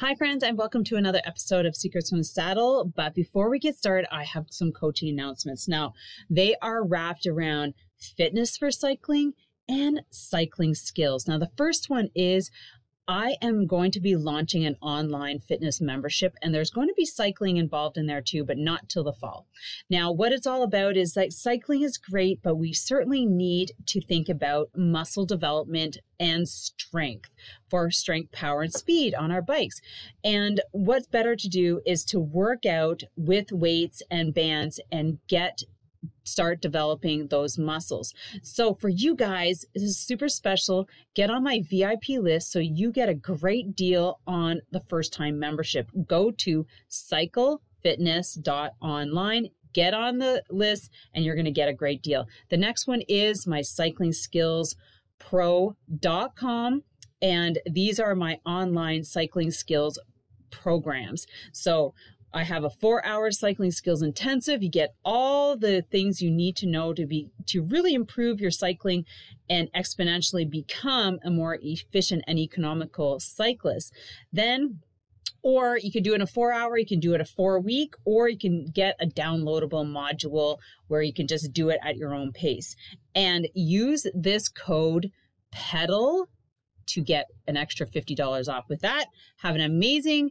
Hi, friends, and welcome to another episode of Secrets from the Saddle. But before we get started, I have some coaching announcements. Now, they are wrapped around fitness for cycling and cycling skills. Now, the first one is I am going to be launching an online fitness membership, and there's going to be cycling involved in there too, but not till the fall. Now, what it's all about is that cycling is great, but we certainly need to think about muscle development and strength for strength, power, and speed on our bikes. And what's better to do is to work out with weights and bands and get start developing those muscles. So for you guys, this is super special. Get on my VIP list so you get a great deal on the first time membership. Go to cyclefitness.online get on the list and you're going to get a great deal. The next one is my cycling skills pro.com and these are my online cycling skills programs. So I have a four hour cycling skills intensive. You get all the things you need to know to be to really improve your cycling and exponentially become a more efficient and economical cyclist. Then or you can do it in a four hour, you can do it a four week, or you can get a downloadable module where you can just do it at your own pace. And use this code PEDAL to get an extra $50 off. With that, have an amazing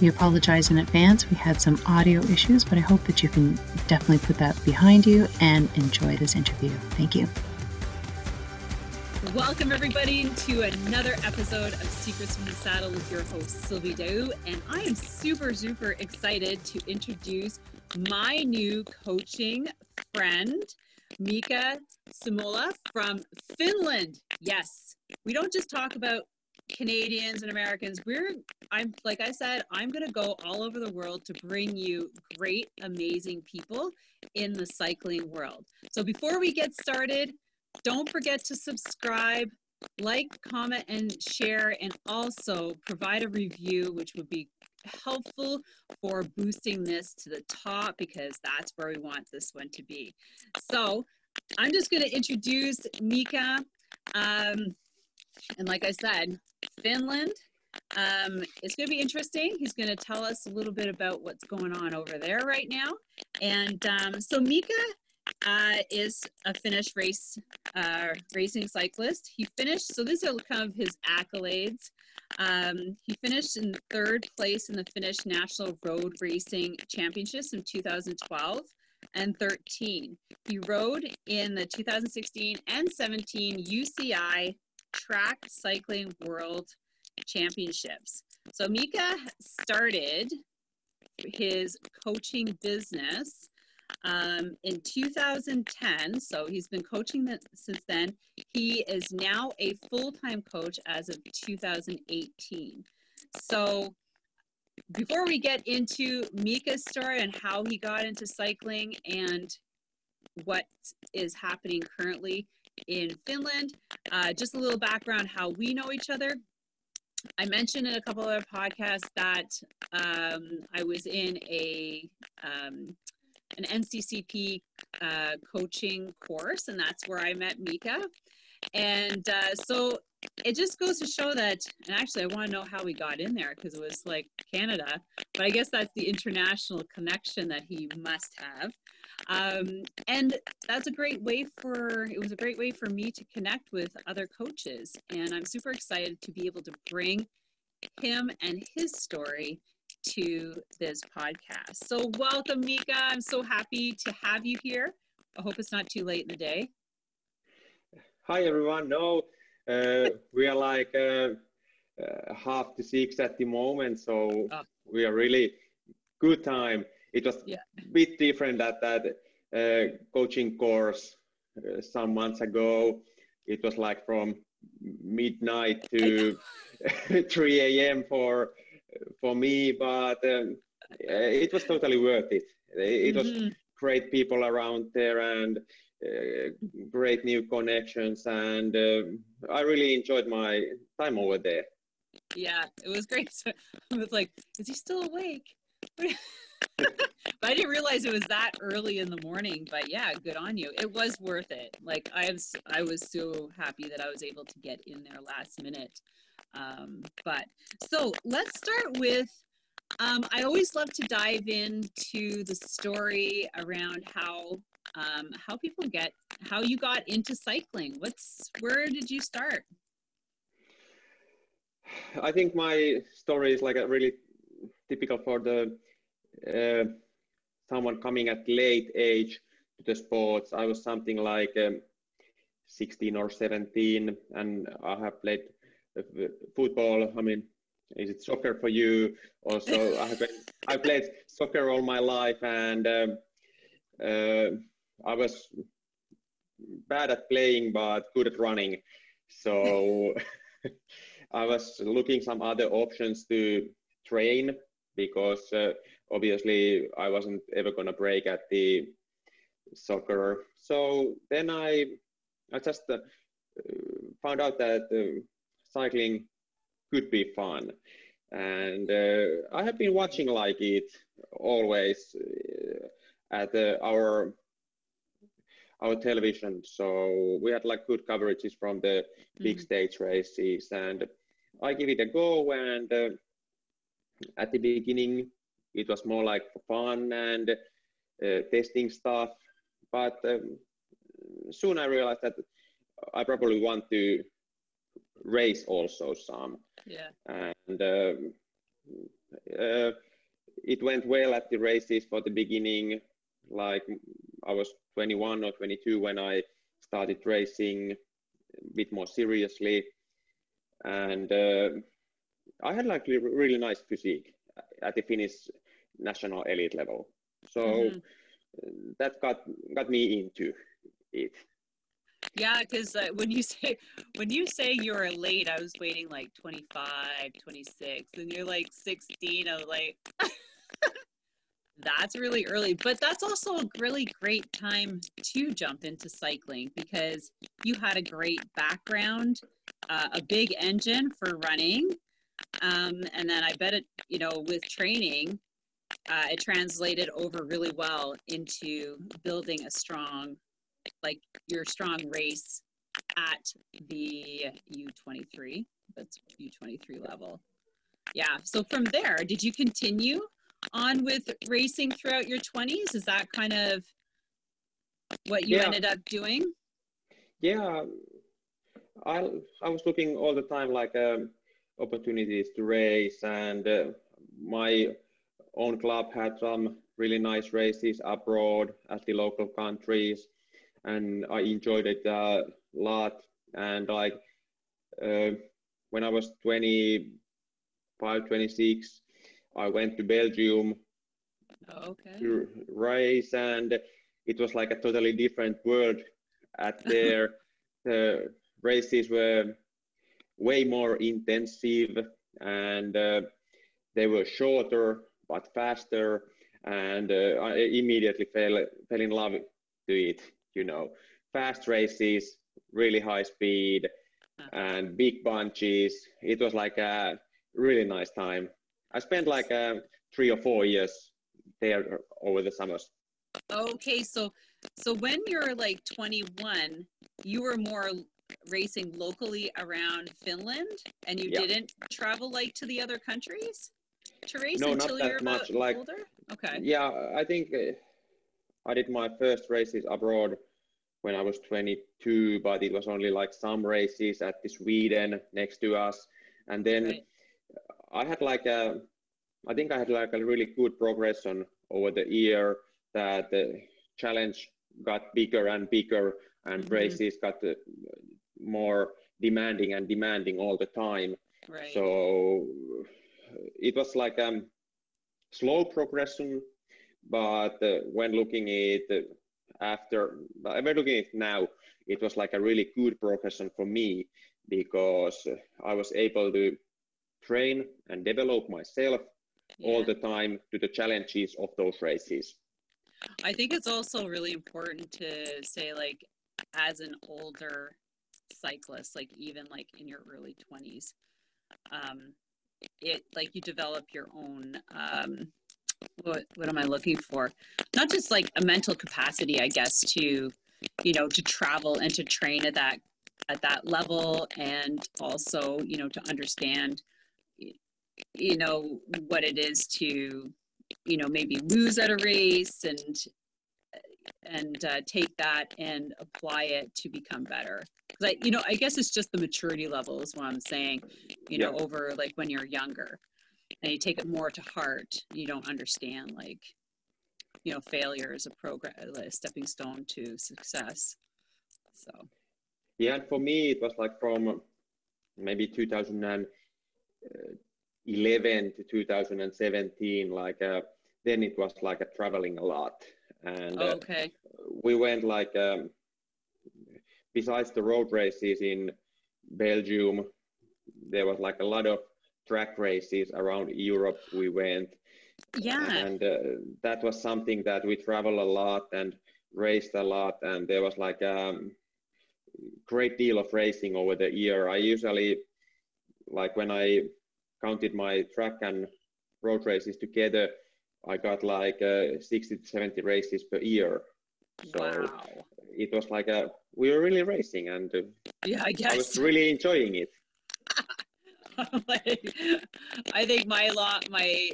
We apologize in advance. We had some audio issues, but I hope that you can definitely put that behind you and enjoy this interview. Thank you. Welcome, everybody, to another episode of Secrets from the Saddle with your host, Sylvie Dow. And I am super, super excited to introduce my new coaching friend, Mika Simola from Finland. Yes, we don't just talk about Canadians and Americans, we're I'm like I said, I'm going to go all over the world to bring you great amazing people in the cycling world. So before we get started, don't forget to subscribe, like, comment and share and also provide a review which would be helpful for boosting this to the top because that's where we want this one to be. So, I'm just going to introduce Mika um, and like I said, Finland. Um, it's going to be interesting. He's going to tell us a little bit about what's going on over there right now. And um, so Mika uh, is a Finnish race uh, racing cyclist. He finished, so this is kind of his accolades. Um, he finished in third place in the Finnish National Road Racing Championships in 2012 and 13. He rode in the 2016 and 17 UCI Track Cycling World Championships. So Mika started his coaching business um, in 2010. So he's been coaching since then. He is now a full time coach as of 2018. So before we get into Mika's story and how he got into cycling and what is happening currently, in Finland. Uh, just a little background how we know each other. I mentioned in a couple of podcasts that um, I was in a um, an NCCP uh, coaching course, and that's where I met Mika. And uh, so it just goes to show that, and actually, I want to know how we got in there because it was like Canada, but I guess that's the international connection that he must have. Um, and that's a great way for, it was a great way for me to connect with other coaches. And I'm super excited to be able to bring him and his story to this podcast. So, welcome, Mika. I'm so happy to have you here. I hope it's not too late in the day. Hi everyone. No, uh, we are like uh, uh, half to six at the moment, so oh. we are really good time. It was yeah. a bit different at that uh, coaching course uh, some months ago. It was like from midnight to 3 a.m. for for me, but um, it was totally worth it. It mm-hmm. was great people around there and uh, great new connections, and uh, I really enjoyed my time over there. Yeah, it was great. So I was like, "Is he still awake?" I didn't realize it was that early in the morning. But yeah, good on you. It was worth it. Like I was, I was so happy that I was able to get in there last minute. Um, but so let's start with. Um, I always love to dive into the story around how um, how people get how you got into cycling. What's where did you start? I think my story is like a really typical for the uh, someone coming at late age to the sports. I was something like um, 16 or 17, and I have played uh, football. I mean, is it soccer for you? Also, I have been, I played soccer all my life, and um, uh, I was bad at playing but good at running. So I was looking some other options to train because uh, obviously I wasn't ever gonna break at the soccer. So then I I just uh, found out that uh, cycling could be fun, and uh, I have been watching like it always uh, at our our television. So we had like good coverages from the big mm-hmm. stage races, and I give it a go. And uh, at the beginning, it was more like for fun and uh, testing stuff. But um, soon I realized that I probably want to race also some. Yeah. And um, uh, it went well at the races for the beginning. Like I was 21 or 22 when I started racing a bit more seriously, and uh, I had like really nice physique at the Finnish national elite level. So mm-hmm. that got got me into it. Yeah, because uh, when you say when you say you're late, I was waiting like 25, 26, and you're like 16. I was like, that's really early, but that's also a really great time to jump into cycling because you had a great background, uh, a big engine for running. Um, and then I bet it, you know, with training, uh, it translated over really well into building a strong, like your strong race at the U23, that's U23 level. Yeah. So from there, did you continue on with racing throughout your 20s? Is that kind of what you yeah. ended up doing? Yeah, I I was looking all the time like um, opportunities to race, and uh, my own club had some really nice races abroad at the local countries, and I enjoyed it a lot. And like uh, when I was 25, 26, I went to Belgium oh, okay. to race, and it was like a totally different world at there. the races were way more intensive, and uh, they were shorter but faster. And uh, I immediately fell fell in love to it. You know, fast races, really high speed, uh-huh. and big bunches. It was like a really nice time I spent like uh, three or four years there over the summers. Okay, so so when you're like 21, you were more racing locally around Finland, and you yeah. didn't travel like to the other countries to race no, until not you're that much. Like, older. Okay. Yeah, I think uh, I did my first races abroad when I was 22, but it was only like some races at the Sweden next to us, and then. Right I had like a, I think I had like a really good progression over the year that the challenge got bigger and bigger and mm-hmm. races got uh, more demanding and demanding all the time. Right. So it was like a um, slow progression, but uh, when looking at it after, when looking at it now, it was like a really good progression for me because I was able to train and develop myself yeah. all the time to the challenges of those races. I think it's also really important to say, like, as an older cyclist, like even like in your early 20s, um, it like you develop your own um, what what am I looking for? Not just like a mental capacity, I guess, to you know to travel and to train at that at that level, and also you know to understand you know what it is to you know maybe lose at a race and and uh, take that and apply it to become better. Because i you know i guess it's just the maturity level is what i'm saying you know yeah. over like when you're younger and you take it more to heart you don't understand like you know failure is a program a stepping stone to success so. Yeah and for me it was like from maybe 2011 to 2017 like uh, then it was like a traveling a lot and oh, okay. we went like um, besides the road races in belgium there was like a lot of track races around europe we went. Yeah. And uh, that was something that we travel a lot and raced a lot and there was like a um, great deal of racing over the year. I usually like when i counted my track and road races together, I got like uh, 60 to 70 races per year. So wow. it was like a we were really racing, and uh, yeah, I guess I was really enjoying it. like, I think my lot, my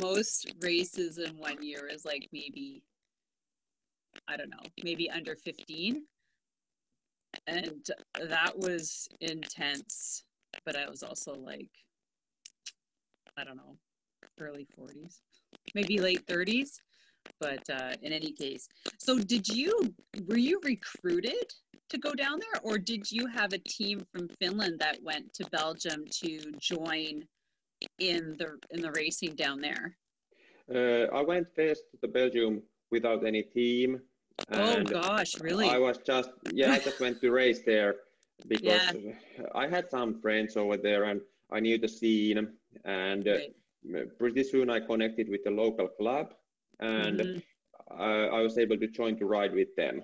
most races in one year is like maybe I don't know, maybe under 15. And that was intense, but I was also like I don't know, early 40s, maybe late 30s. But uh, in any case, so did you, were you recruited to go down there or did you have a team from Finland that went to Belgium to join in the, in the racing down there? Uh, I went first to Belgium without any team. Oh gosh, really? I was just yeah, I just went to race there because yeah. I had some friends over there and I knew the scene and uh, right. Pretty soon I connected with the local club and mm-hmm. I, I, was able to join to ride with them.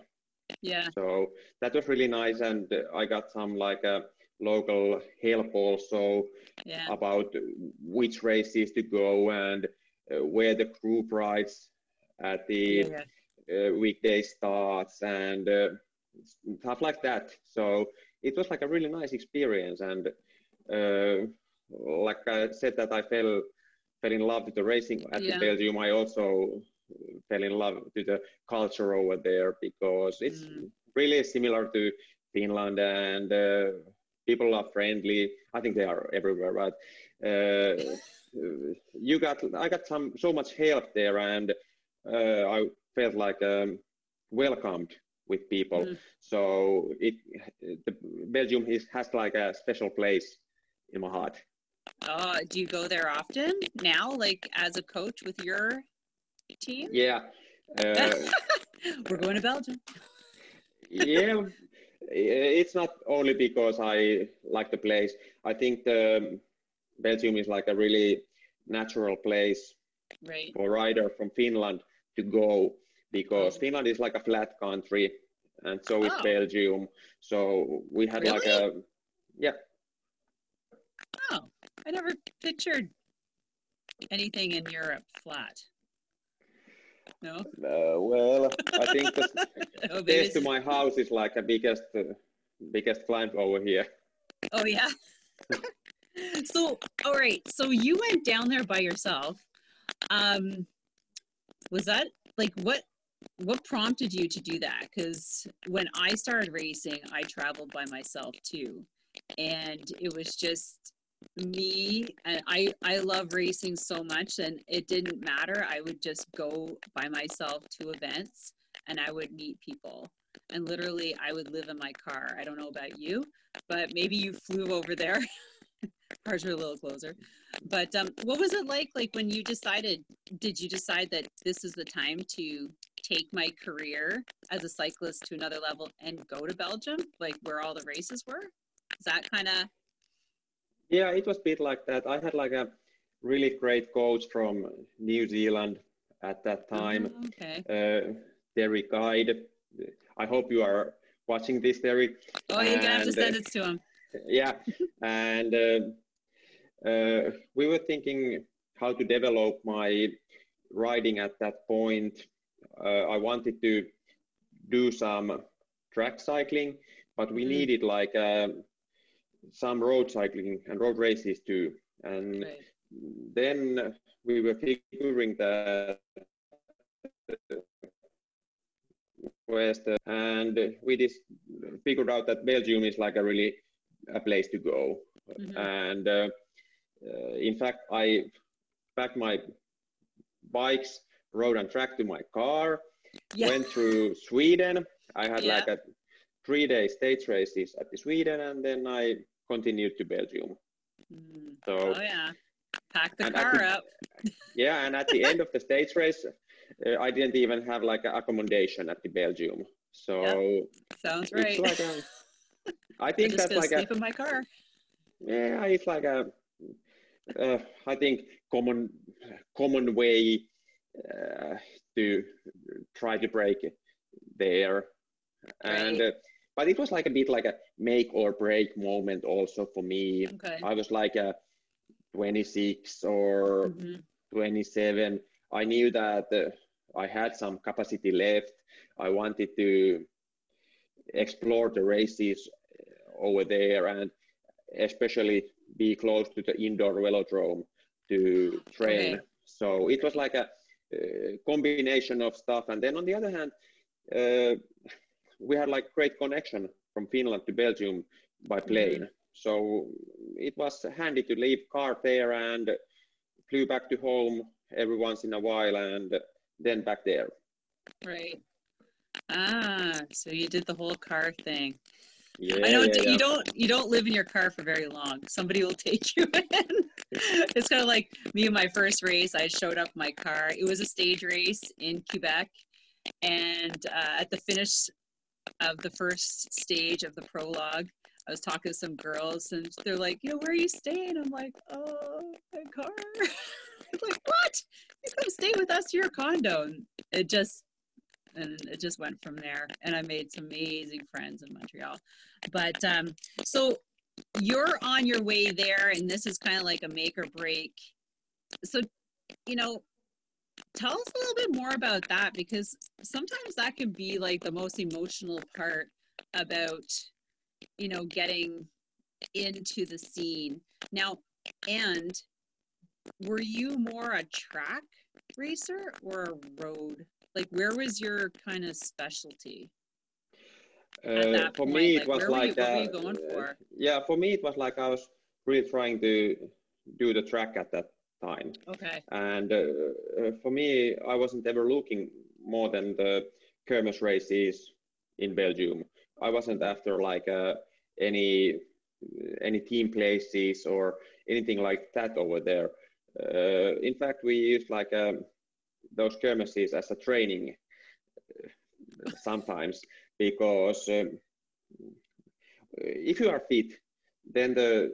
Yeah. So that was really nice, and I got some like a local help also yeah. about which races to go and uh, where the group rides at the yeah, yeah. Uh, weekday starts and uh, stuff like that. So it was like a really nice experience, and uh, like I said that I fell fell in love with the racing at yeah. Belgium. I also fell in love with the culture over there because it's mm. really similar to Finland and uh, people are friendly. I think they are everywhere, but uh, you got I got some so much help there, and uh, I felt like um, welcomed with people. Mm. So it the Belgium is, has like a special place in my heart. Oh, do you go there often now, like as a coach with your team? Yeah. Uh, We're going to Belgium. yeah, it's not only because I like the place. I think the Belgium is like a really natural place right. for rider from Finland to go because oh. Finland is like a flat country and so is oh. Belgium. So we had really? like a yeah. I never pictured anything in Europe flat. No. Uh, well, I think oh, stairs to my house is like a biggest, uh, biggest climb over here. Oh yeah. so, all right. So you went down there by yourself. Um, was that like what? What prompted you to do that? Because when I started racing, I traveled by myself too, and it was just me and I I love racing so much and it didn't matter. I would just go by myself to events and I would meet people. and literally I would live in my car. I don't know about you, but maybe you flew over there. Cars are a little closer. But um, what was it like? Like when you decided, did you decide that this is the time to take my career as a cyclist to another level and go to Belgium, like where all the races were? Is that kind of? Yeah, it was a bit like that. I had like a really great coach from New Zealand at that time. Oh, okay. Uh, Terry Guide. I hope you are watching this, Terry. Oh, you're gonna have to send uh, it to him. yeah and uh, uh, we were thinking how to develop my riding at that point uh, i wanted to do some track cycling but we Mm. needed like um some road cycling and road races too and Right. then we were figuring that west and we just figured out that belgium is like a really a place to go Mhm. and uh, uh, in fact i packed my bikes rode and track to my car Yeah. went through sweden i had Yeah. like a three day stage races at the sweden and then i continued to belgium Mm. so Oh yeah. Pack the car could- up. yeah and at the end of the stage race uh, i didn't even have like an accommodation at the belgium so Sounds it's right. like a, i think that's like a in my car. Yeah, it's like a, uh, I think common common way uh, to try to break there, and Right. uh, but it was like a bit like a make or break moment also for me. Okay. I was like a 26 or Mhm. 27. I knew that uh, I had some capacity left. I wanted to explore the races uh, over there and especially be close to the indoor velodrome to train. Okay. So it was like a uh, combination of stuff. And then on the other hand, uh, we had like great connection from Finland to Belgium by plane. So it was handy to leave car there and flew back to home every once in a while and then back there. Right. Ah, so you did the whole car thing. Yeah, I know yeah, d- yeah. you don't you don't live in your car for very long. Somebody will take you in. it's kind of like me and my first race. I showed up in my car. It was a stage race in Quebec, and uh, at the finish of the first stage of the prologue, I was talking to some girls, and they're like, "You know, where are you staying?" I'm like, "Oh, my car." It's like, "What? You come stay with us to your condo?" And it just and it just went from there and i made some amazing friends in montreal but um so you're on your way there and this is kind of like a make or break so you know tell us a little bit more about that because sometimes that can be like the most emotional part about you know getting into the scene now and were you more a track racer or a road like where was your kind of specialty Uh, for point? me, Like, it was were you- like uh, you going uh, for? yeah, for me it was like I was really trying to do the track at that time, okay and uh, uh, for me, I wasn't ever looking more than the Kermesse races in Belgium. I wasn't after like uh, any any team places or anything like that over there. Uh, in fact, we used like um, those Kermesses as a training uh, sometimes because um, if you are fit, then the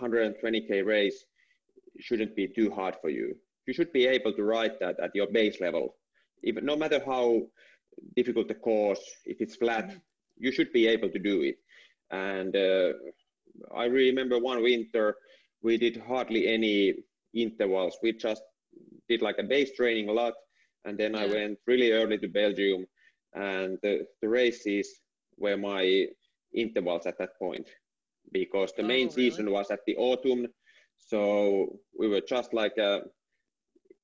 120k race shouldn't be too hard for you. You should be able to ride that at your base level, even no matter how difficult the course. If it's flat, you should be able to do it. And uh, I remember one winter we did hardly any intervals. We just did like a base training a lot, and then I went really early to Belgium, and the, the races were my intervals at that point because the Oh, main really? season was at the autumn, so we were just like uh,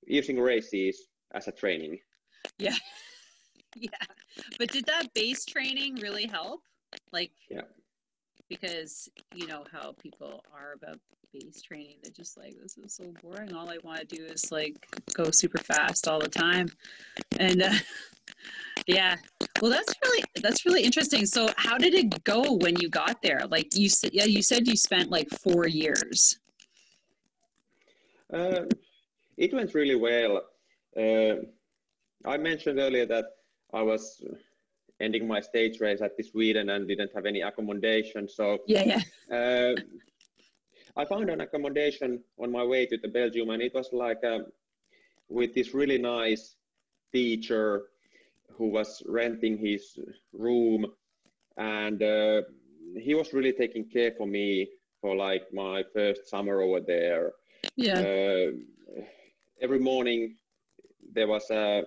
using races as a training. yeah yeah but did that base training really help like Yeah. because you know how people are about base training they're just like this is so boring all i want to do is like go super fast all the time and uh, yeah Well, that's really that's really interesting. So, how did it go when you got there? Like you said, yeah, you said you spent like four years. Uh, it went really well. Uh, I mentioned earlier that I was ending my stage race at the Sweden and didn't have any accommodation. So yeah, yeah. Uh, I found an accommodation on my way to the Belgium, and it was like uh, with this really nice teacher who was renting his room, and uh, he was really taking care for me for like my first summer over there. Yeah. Uh, every morning there was a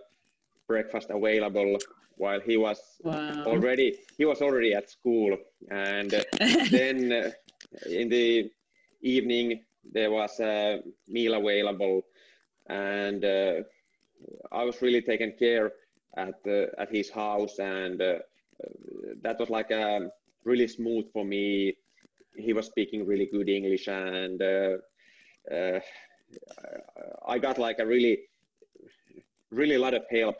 breakfast available while he was wow. already he was already at school. And uh, then uh, in the evening there was a meal available. And uh, i was really taken care at at his house. And uh, that was like a really smooth for me. He was speaking really good english. And uh, uh, i got like a really really lot of help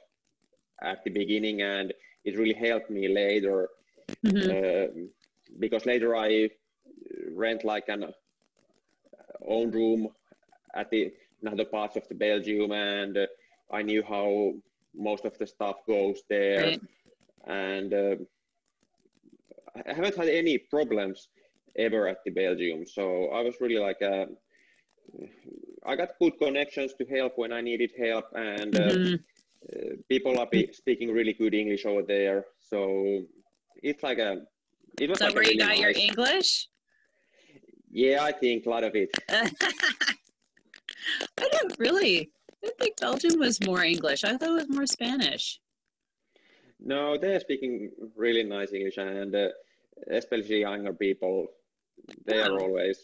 at the beginning and it really helped me later mm-hmm. uh, because later I rent like an own room at the another parts of the Belgium and uh, I knew how most of the stuff goes there right. and uh, I haven't had any problems ever at the Belgium so I was really like a, uh, I got good connections to help when I needed help and uh, mm-hmm people are speaking really good English over there. So it's like a. It was so like where really you got nice, your English? Yeah, I think a lot of it. I don't really. I think Belgium was more English. I thought it was more Spanish. No, they're speaking really nice English, and uh, especially younger people, they are always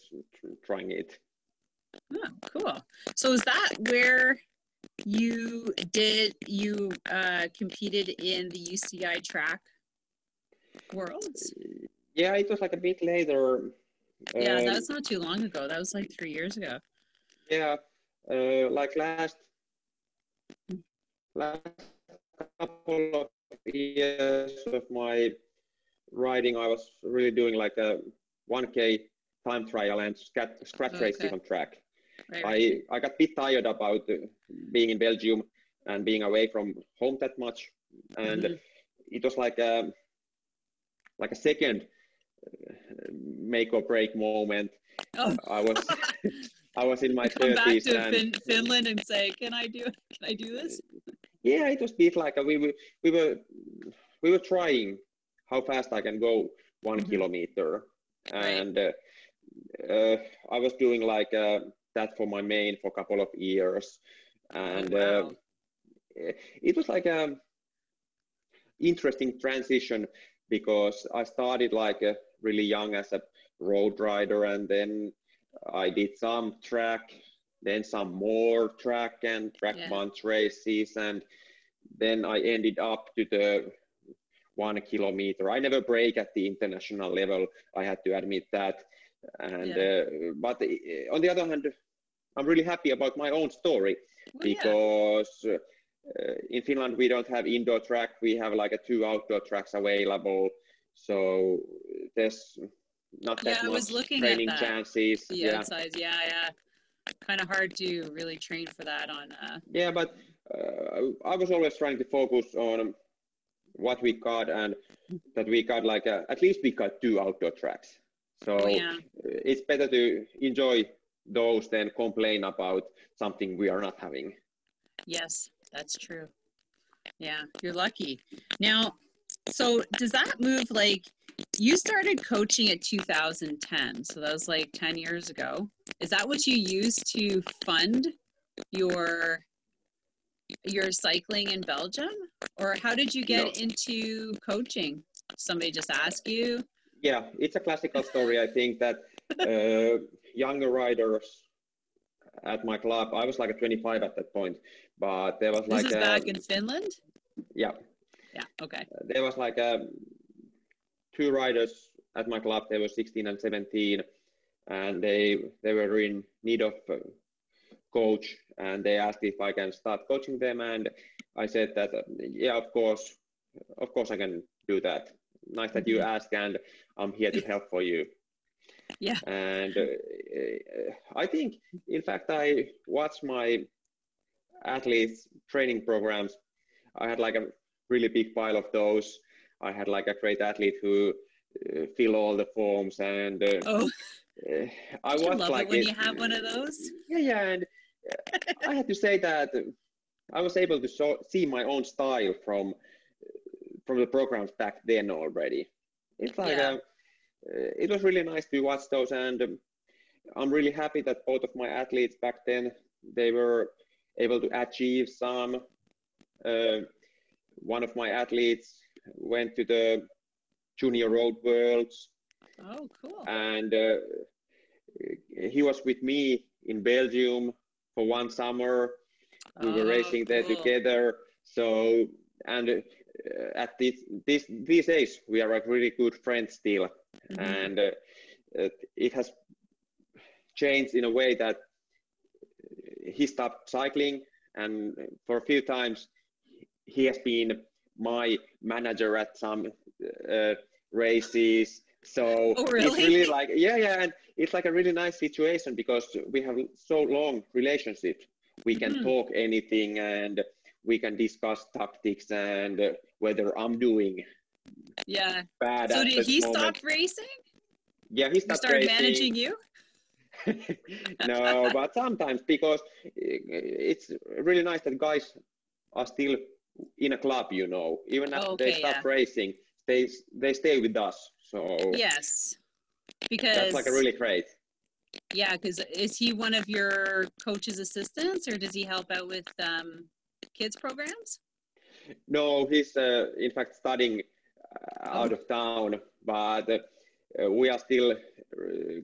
trying it. Oh, cool. So is that where you did you uh, competed in the UCI track worlds? Yeah, it was like a bit later. Yeah, um, that was not too long ago. That was like three years ago. Yeah, uh, like last last couple of years of my riding, I was really doing like a 1K time trial and scratch, scratch okay. racing on track. I, I got a bit tired about uh, being in Belgium and being away from home that much, and mm-hmm. it was like a like a second uh, make or break moment. Oh. I was I was in my thirties and fin- Finland and say, "Can I do? Can I do this?" Yeah, it was a bit like we were we were we were trying how fast I can go one mm-hmm. kilometer, and right. uh, uh, I was doing like a that for my main for a couple of years, and oh, wow. uh, it was like a interesting transition because I started like a really young as a road rider, and then I did some track, then some more track and track yeah. month races, and then I ended up to the one kilometer. I never break at the international level. I had to admit that and yeah. uh, but uh, on the other hand i'm really happy about my own story well, because yeah. uh, in finland we don't have indoor track. We have like a two outdoor tracks available. So there's not that yeah, much training chances. The yeah. outside, yeah yeah. Kind of hard to really train for that on uh... yeah but uh, i was always trying to focus on what we got and that we got like a, at least we got two outdoor tracks so oh, yeah. it's better to enjoy those than complain about something we are not having. Yes, that's true. Yeah, you're lucky. Now, so does that move like you started coaching at 2010, so that was like 10 years ago. Is that what you used to fund your your cycling in Belgium or how did you get no. into coaching? Somebody just asked you? Yeah, it's a classical story. I think that uh, younger riders at my club, I was like a 25 at that point, but there was like this is a, back in Finland. Yeah. Yeah. Okay. There was like a, um, two riders at my club. They were 16 and 17, and they they were in need of a coach, and they asked if I can start coaching them, and I said that yeah, of course, of course I can do that. Nice that you asked, and I'm here to help for you. Yeah. And uh, I think, in fact, I watched my athletes training programs. I had like a really big pile of those. I had like a great athlete who uh, fill all the forms, and uh, Oh, uh, I was love like it when you have one of those. yeah, yeah, and uh, I had to say that I was able to show, see my own style from from the programs back then already. It's like Yeah. uh, uh, it was really nice to watch those, and um, I'm really happy that both of my athletes back then they were able to achieve some. Uh, one of my athletes went to the junior road worlds Oh, cool. and uh, he was with me in Belgium for one summer. We were Oh, racing there together. So and uh, at this, this these days we are like really good friends still, Mhm. and uh, it, has changed in a way that he stopped cycling, and for a few times he has been my manager at some uh, races. So Oh, it's really? really like yeah, yeah, and it's like a really nice situation because we have so long relationship. We can Mhm. talk anything and we can discuss tactics and uh, whether I'm doing Yeah. bad So did he moment. stop racing? Yeah, he stopped started racing. managing you? no, but sometimes because it's really nice that guys are still in a club, you know, even after they Okay, stop yeah. racing, they they stay with us. So Yes. Because that's like a really great. yeah, because is he one of your coach's assistants or does he help out with um, kids programs? No, he's uh, in fact studying uh, out Oh. of town, but uh, we are still uh,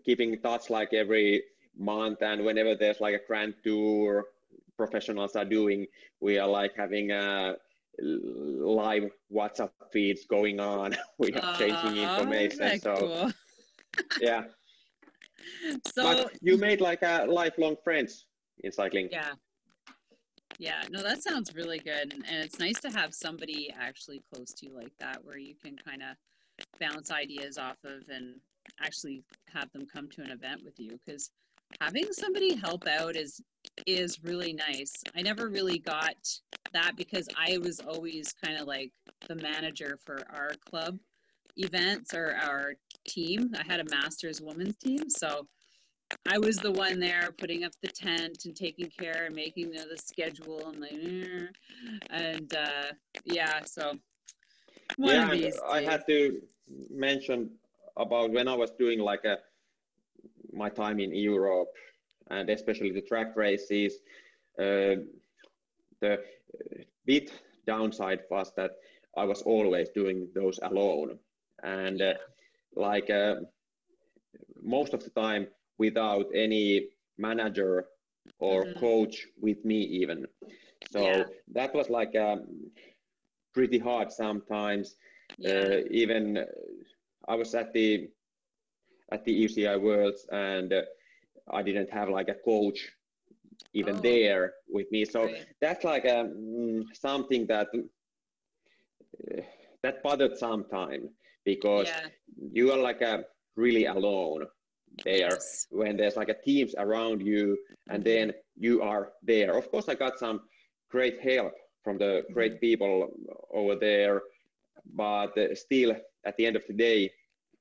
keeping in touch like every month. And whenever there's like a grand tour professionals are doing, we are like having uh, live WhatsApp feeds going on. we are changing Oh, information. So cool. yeah, So but you made like a lifelong friends in cycling. yeah. Yeah, no, that sounds really good. And, it's nice to have somebody actually close to you like that where you can kind of bounce ideas off of and actually have them come to an event with you because having somebody help out is is really nice. I never really got that because I was always kind of like the manager for our club events or our team. I had a masters women's team, so I was the one there putting up the tent and taking care and making you know, the schedule and like, "Eh," and uh, yeah, so one yeah, of these I days. had to mention about when I was doing like a my time in Europe and especially the track races. Uh, the bit downside was that I was always doing those alone, and uh, like uh, most of the time without any manager or Mhm. coach with me even. So Yeah. that was like um, pretty hard sometimes. yeah, Uh, even uh, I was at the at the UCI Worlds and uh, I didn't have like a coach even Oh. there with me. So Right. that's like a, mm, something that uh, that bothered sometime because yeah, you are like a really alone there yes. when there's like a teams around you and then you are there of course i got some great help from the great Mm-hmm. people over there but uh, still at the end of the day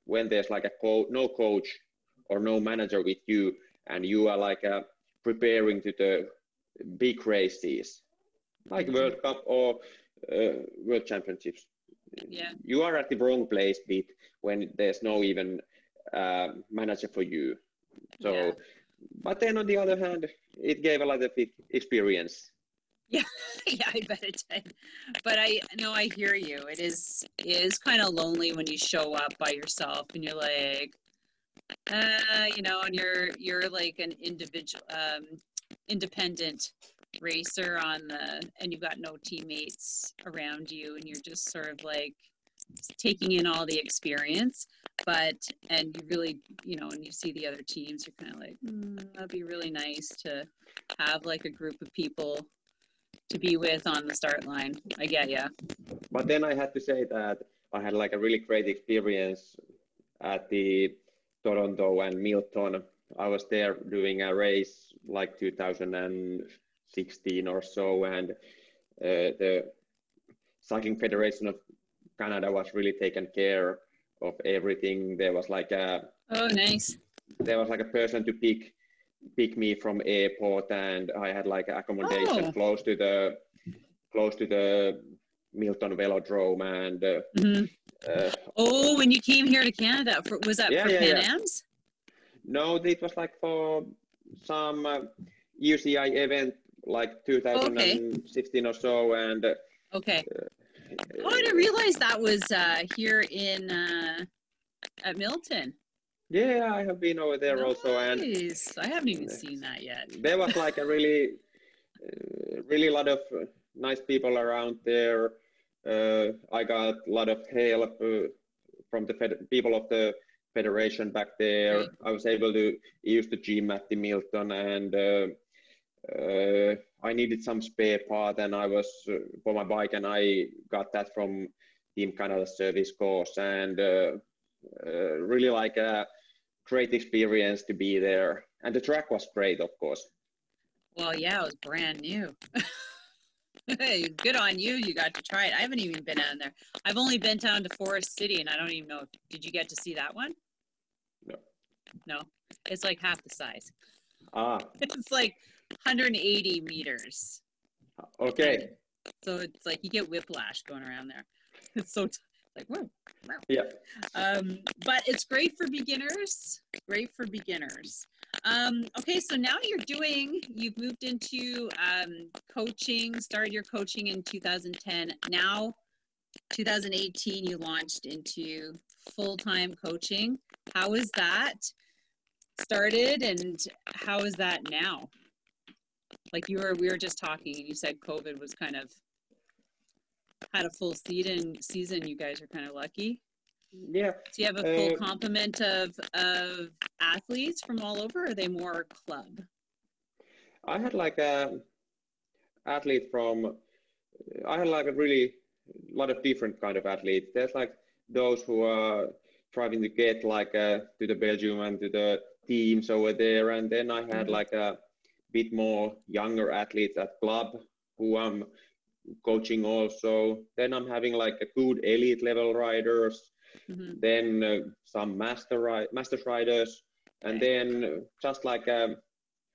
when there's like a co- no coach or no manager with you and you are like uh, preparing to the big races like Mhm. world cup or uh, world championships Yeah. you are at the wrong place bit when there's no even uh, manager for you so Yeah. but then on the other hand it gave a lot of experience yeah, yeah, I bet it did. But I know I hear you. It is it is kind of lonely when you show up by yourself and you're like, uh, you know, and you're you're like an individual, um, independent racer on the, and you've got no teammates around you, and you're just sort of like taking in all the experience. But and you really, you know, when you see the other teams, you're kind of like, mm, that'd be really nice to have like a group of people to be with on the start line. I get ya. But then I had to say that I had like a really great experience at the Toronto and Milton. I was there doing a race like 2016 or so, and uh, the Cycling Federation of Canada was really taken care of everything. There was like a Oh, nice. there was like a person to pick pick me from airport, and I had like accommodation Oh. close to the close to the Milton Velodrome, and uh, Mhm. uh, Oh, when you came here to Canada, for, was that Yeah, for yeah, Pan yeah. Am's? no, it was like for some uh, UCI event like 2016 or so, and uh, Okay. Oh, I didn't realize that was uh, here in uh, at Milton. yeah, I have been over there also, and I haven't even seen that yet. there was like a really uh, really lot of uh, nice people around there uh, i got a lot of help uh, from the fed- people of the federation back there Right. i was able to use the gym at the milton and uh, i needed some spare part and i was uh, for my bike and i got that from team canada service course and uh, uh, really like a great experience to be there and the track was great of course Well, yeah, it was brand new. hey, good on you. You got to try it. I haven't even been down there. I've only been down to Forest City, and I don't even know. If, did you get to see that one? No. No, it's like half the size. ah It's like 180 meters. okay So it's like you get whiplash going around there. It's so t- like whoa. wow. Yeah. Um, but it's great for beginners. Great for beginners. Um, okay, so now you're doing. You've moved into um, coaching. Started your coaching in 2010. Now, 2018, you launched into full-time coaching. How is that started, and how is that now? Like you were, we were just talking, and you said COVID was kind of had a full season. Season, you guys are kind of lucky. yeah Do you have a full Uh, complement of of athletes from all over? Or are they more club? i had like a athlete from i had like a really lot of different kind of athletes there's like those who are trying to get like uh, to the belgium and to the teams over there and then i had Mhm. like a bit more younger athletes at club who i'm coaching also then i'm having like a good elite level riders Mhm. then uh, some master ri- masters riders, and then uh, just like um,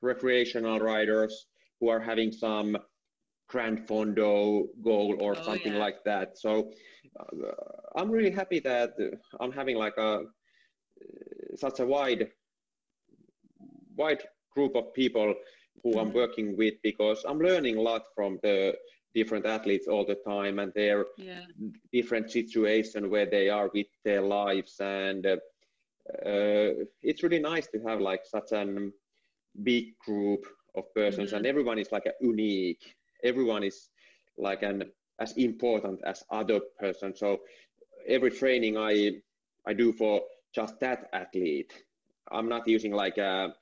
recreational riders who are having some gran fondo goal or Oh, something yeah. like that. So uh, I'm really happy that uh, I'm having like a such a wide wide group of people who I'm Mhm. working with because I'm learning a lot from the different athletes all the time and their Yeah. different situation where they are with their lives and uh, uh, it's really nice to have like such a big group of persons and everyone is like a unique everyone is like an as important as other person so every training i i do for just that athlete i'm not using like a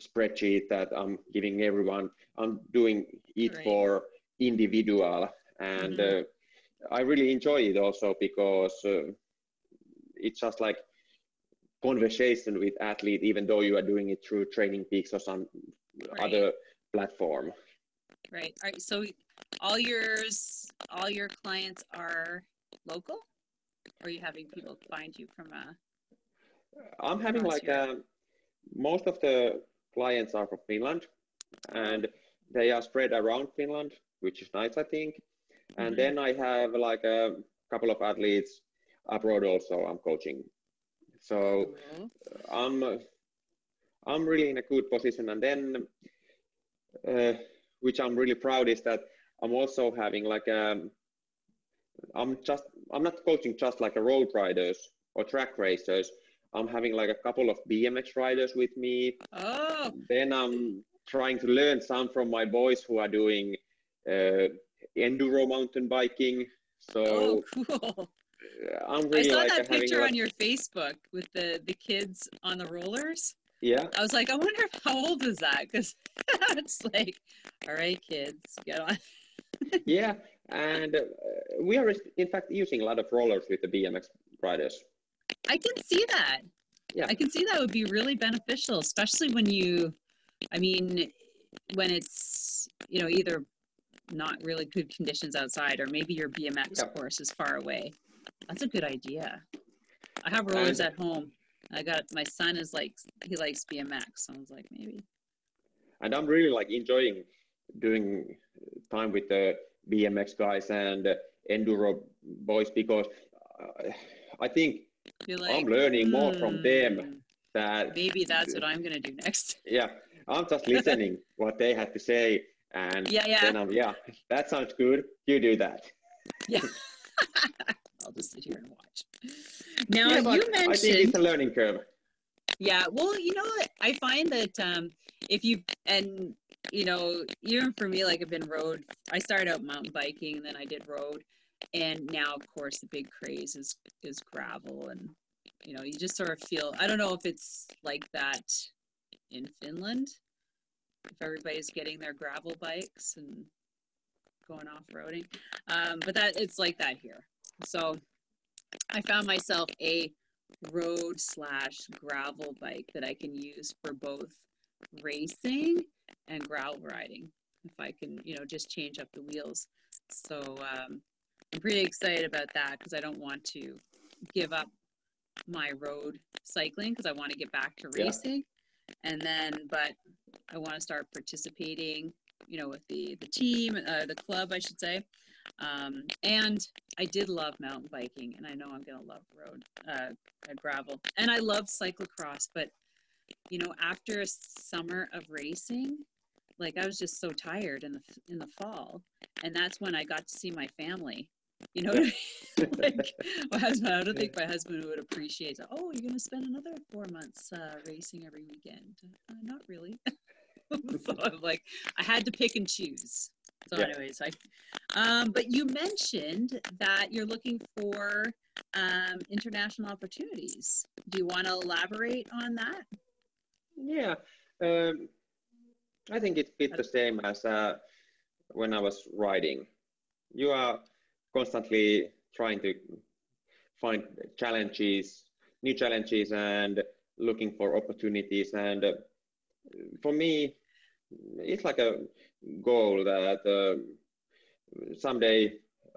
spreadsheet that i'm giving everyone i'm doing it Right. for individual and Mhm. uh, i really enjoy it also because uh, it's just like conversation with athlete even though you are doing it through TrainingPeaks or some Right. other platform Right. All right. So all yours, all your clients are local, or are you having people find you from a? i'm having like Europe. um, most of the clients are from finland and they are spread around finland which is nice i think and Mhm. then i have like a couple of athletes abroad also i'm coaching so Cool. I'm I'm really in a good position, and then uh, which I'm really proud is that I'm also having like um I'm just I'm not coaching just like a road riders or track racers. I'm having like a couple of BMX riders with me. Oh, Then I'm trying to learn some from my boys who are doing uh, enduro mountain biking. So oh, cool. uh, I'm I saw like that picture on your Facebook with the the kids on the rollers. yeah. I was like, I wonder how old is that? Because it's like, all right, kids, get on. yeah, and uh, we are in fact using a lot of rollers with the BMX riders. I can see that. Yeah. I can see that would be really beneficial, especially when you, I mean, when it's, you know, either not really good conditions outside or maybe your BMX Yeah. course is far away. That's a good idea. I have rollers And- at home. I got my son is like he likes BMX, so I was like maybe. and I'm really like enjoying doing time with the BMX guys and enduro boys because uh, I think You're like I'm learning more from them "Hmm, that Maybe that's what I'm gonna do next. yeah I'm just listening what they had to say and Yeah, yeah. then I'm yeah that sounds good you do that Yeah. I'll just sit here and watch. Now yeah, you I think mentioned it's a learning curve Yeah, well, you know? I find that um, if you and you know, even for me, like I've been road. I started out mountain biking, then I did road, and now, of course, the big craze is is gravel, and you know, you just sort of feel. I don't know if it's like that in Finland, if everybody's getting their gravel bikes and going off roading, um, but that it's like that here. So, I found myself a road slash gravel bike that I can use for both racing and gravel riding if I can, you know, just change up the wheels. So um, I'm pretty excited about that because I don't want to give up my road cycling because I want to get back to Yeah. racing. And then, but I want to start participating, you know, with the the team, uh, the club, I should say. Um, and I did love mountain biking, and I know I'm gonna love road uh, uh, gravel, and I love cyclocross. But you know, after a summer of racing, like I was just so tired in the in the fall, and that's when I got to see my family. You know, what I mean? like my husband. I don't think my husband would appreciate. it. Oh, you're gonna spend another four months uh, racing every weekend? Uh, not really. so I'm like, I had to pick and choose. So, Yeah. anyways, I. Um, but you mentioned that you're looking for um, international opportunities. Do you want to elaborate on that? Yeah, um, I think it's a bit the same as uh, when I was writing. You are constantly trying to find challenges, new challenges, and looking for opportunities. And uh, for me, it's like a goal that uh, someday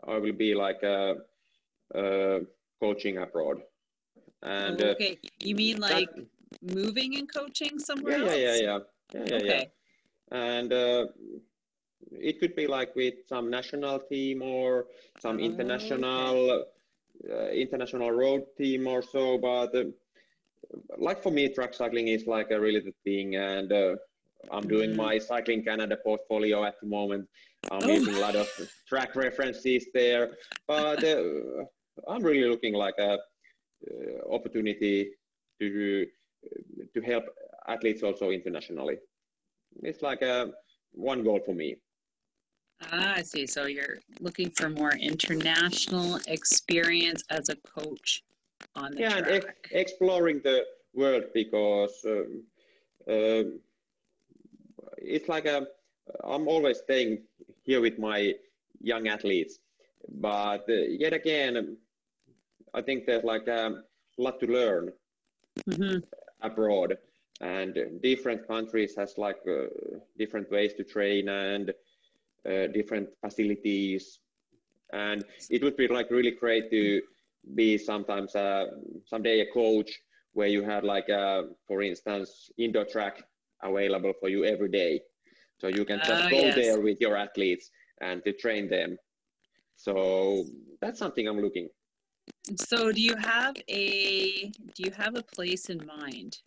I will be like uh, uh, coaching abroad. And uh, okay, you mean that- like moving and coaching somewhere yeah, else? yeah, yeah, yeah, yeah, yeah, yeah. And uh, it could be like with some national team or some Oh, international uh, international road team or so. But uh, like for me, track cycling is like a really the thing, and uh, I'm doing Mhm. my Cycling Canada portfolio at the moment. I'm Oh. using a lot of track references there, but uh, I'm really looking like a uh, opportunity to to help athletes also internationally. It's like a one goal for me. Ah, I see. So you're looking for more international experience as a coach on the yeah, and track. ex- exploring the world because um, um, it's like a. I'm always staying here with my young athletes, but uh, yet again, I think there's like a lot to learn Mhm. abroad and different countries has like uh, different ways to train and uh, different facilities. And it would be like really great to be sometimes uh, someday a coach where you had like uh, for instance indoor track available for you every day. So you can just Ah, go yes. there with your athletes and to train them. So that's something i'm looking. So do you have a do you have a place in mind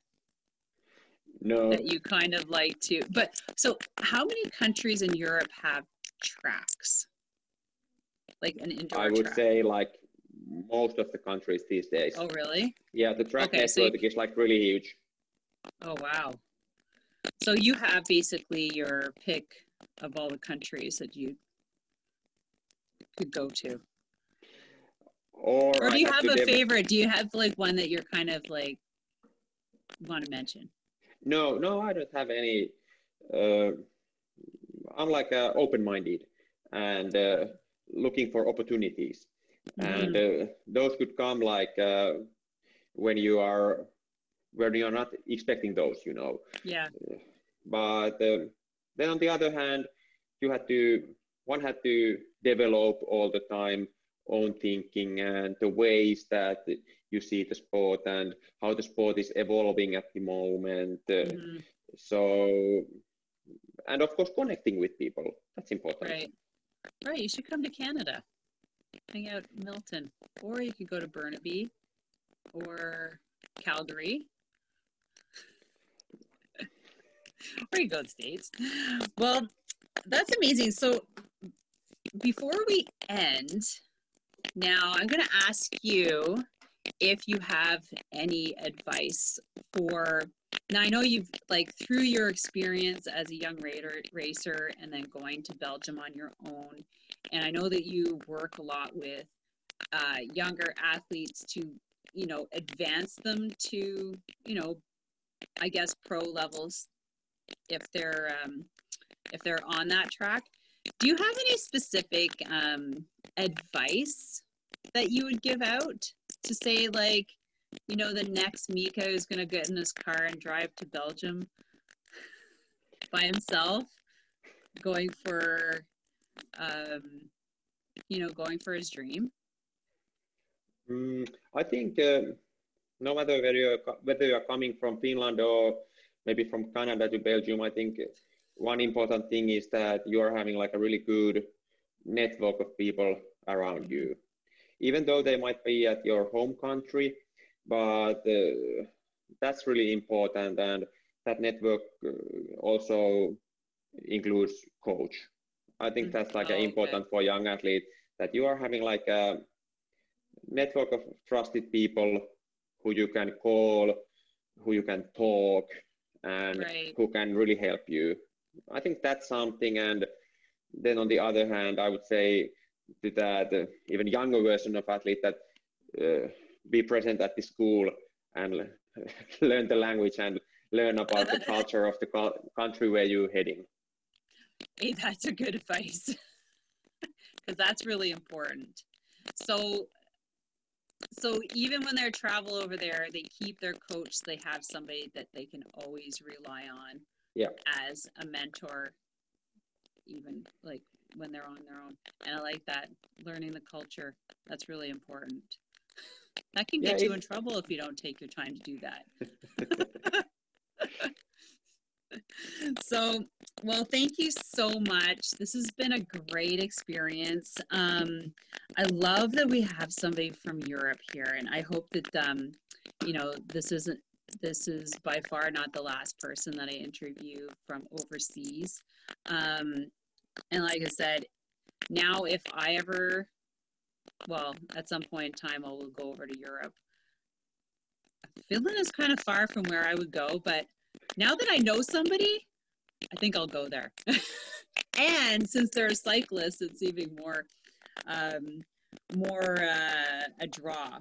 no that you kind of like to but so how many countries in Europe have tracks? Like an indoor i would track? say like most of the countries these days Oh really? Yeah, the track Okay, so you- is like really huge. Oh wow. So you have basically your pick of all the countries that you could go to. Or, Or I do you have have a favorite? Do you have like one that you're kind of like want to mention? No, no, I don't have any. Uh, I'm like uh, open-minded, and uh, looking for opportunities. Mm-hmm. And uh, those could come like uh, when you are when you're not expecting those, you know. Yeah. But uh, then on the other hand, you had to one had to develop all the time own thinking and the ways that you see the sport and how the sport is evolving at the moment. Mm-hmm. So, and of course, connecting with people. That's important. Right. Right. You should come to Canada, hang out in Milton, or you could go to Burnaby or Calgary. or you go to States. Well, that's amazing. So, before we end, now I'm going to ask you if you have any advice for now i know you've like through your experience as a young racer, racer and then going to belgium on your own and i know that you work a lot with uh, younger athletes to you know advance them to you know i guess pro levels if they're um, if they're on that track. Do you have any specific um, advice that you would give out to say like you know the next Mika is going to get in his car and drive to Belgium by himself going for um you know going for his dream? Mm, i think uh, no matter whether you're whether you're coming from finland or maybe from canada to belgium i think one important thing is that you're having like a really good network of people around you even though they might be at your home country, but uh, that's really important. And that network uh, also includes coach. I think mm-hmm. that's like oh, important okay. for young athlete that you are having like a network of trusted people who you can call, who you can talk, and right. who can really help you. I think that's something. And then on the other hand, I would say to that uh, even younger version of athlete that uh, be present at the school and learn the language and learn about the culture of the country where you're heading. Hey, that's a good advice because that's really important. So, so even when they travel over there, they keep their coach. They have somebody that they can always rely on. Yeah. As a mentor, even like when they're on their own. And I like that learning the culture. That's really important. That can get yeah, you in trouble if you don't take your time to do that. so, well, thank you so much. This has been a great experience. Um, I love that we have somebody from Europe here, and I hope that um, you know this isn't this is by far not the last person that I interview from overseas. Um, and like I said, now if I ever, well, at some point in time, I will go over to Europe. Finland is kind of far from where I would go, but now that I know somebody, I think I'll go there. and since they're a cyclist, it's even more, um, more uh, a draw.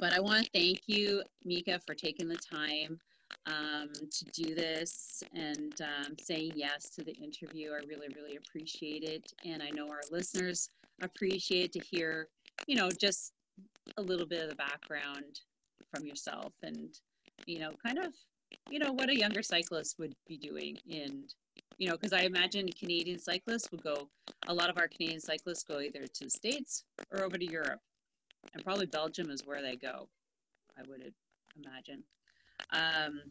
But I want to thank you, Mika, for taking the time um, to do this and um, saying yes to the interview. I really, really appreciate it. And I know our listeners appreciate to hear, you know, just a little bit of the background from yourself and, you know, kind of, you know, what a younger cyclist would be doing in, you know, because I imagine Canadian cyclists would go, a lot of our Canadian cyclists go either to the States or over to Europe. And probably Belgium is where they go, I would imagine. Um,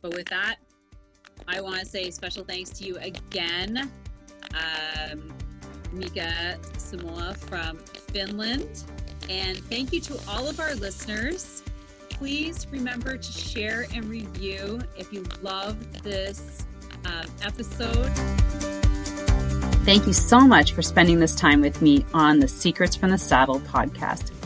but with that, I want to say special thanks to you again, um, Mika Samoa from Finland. And thank you to all of our listeners. Please remember to share and review if you love this um, episode. Thank you so much for spending this time with me on the Secrets from the Saddle podcast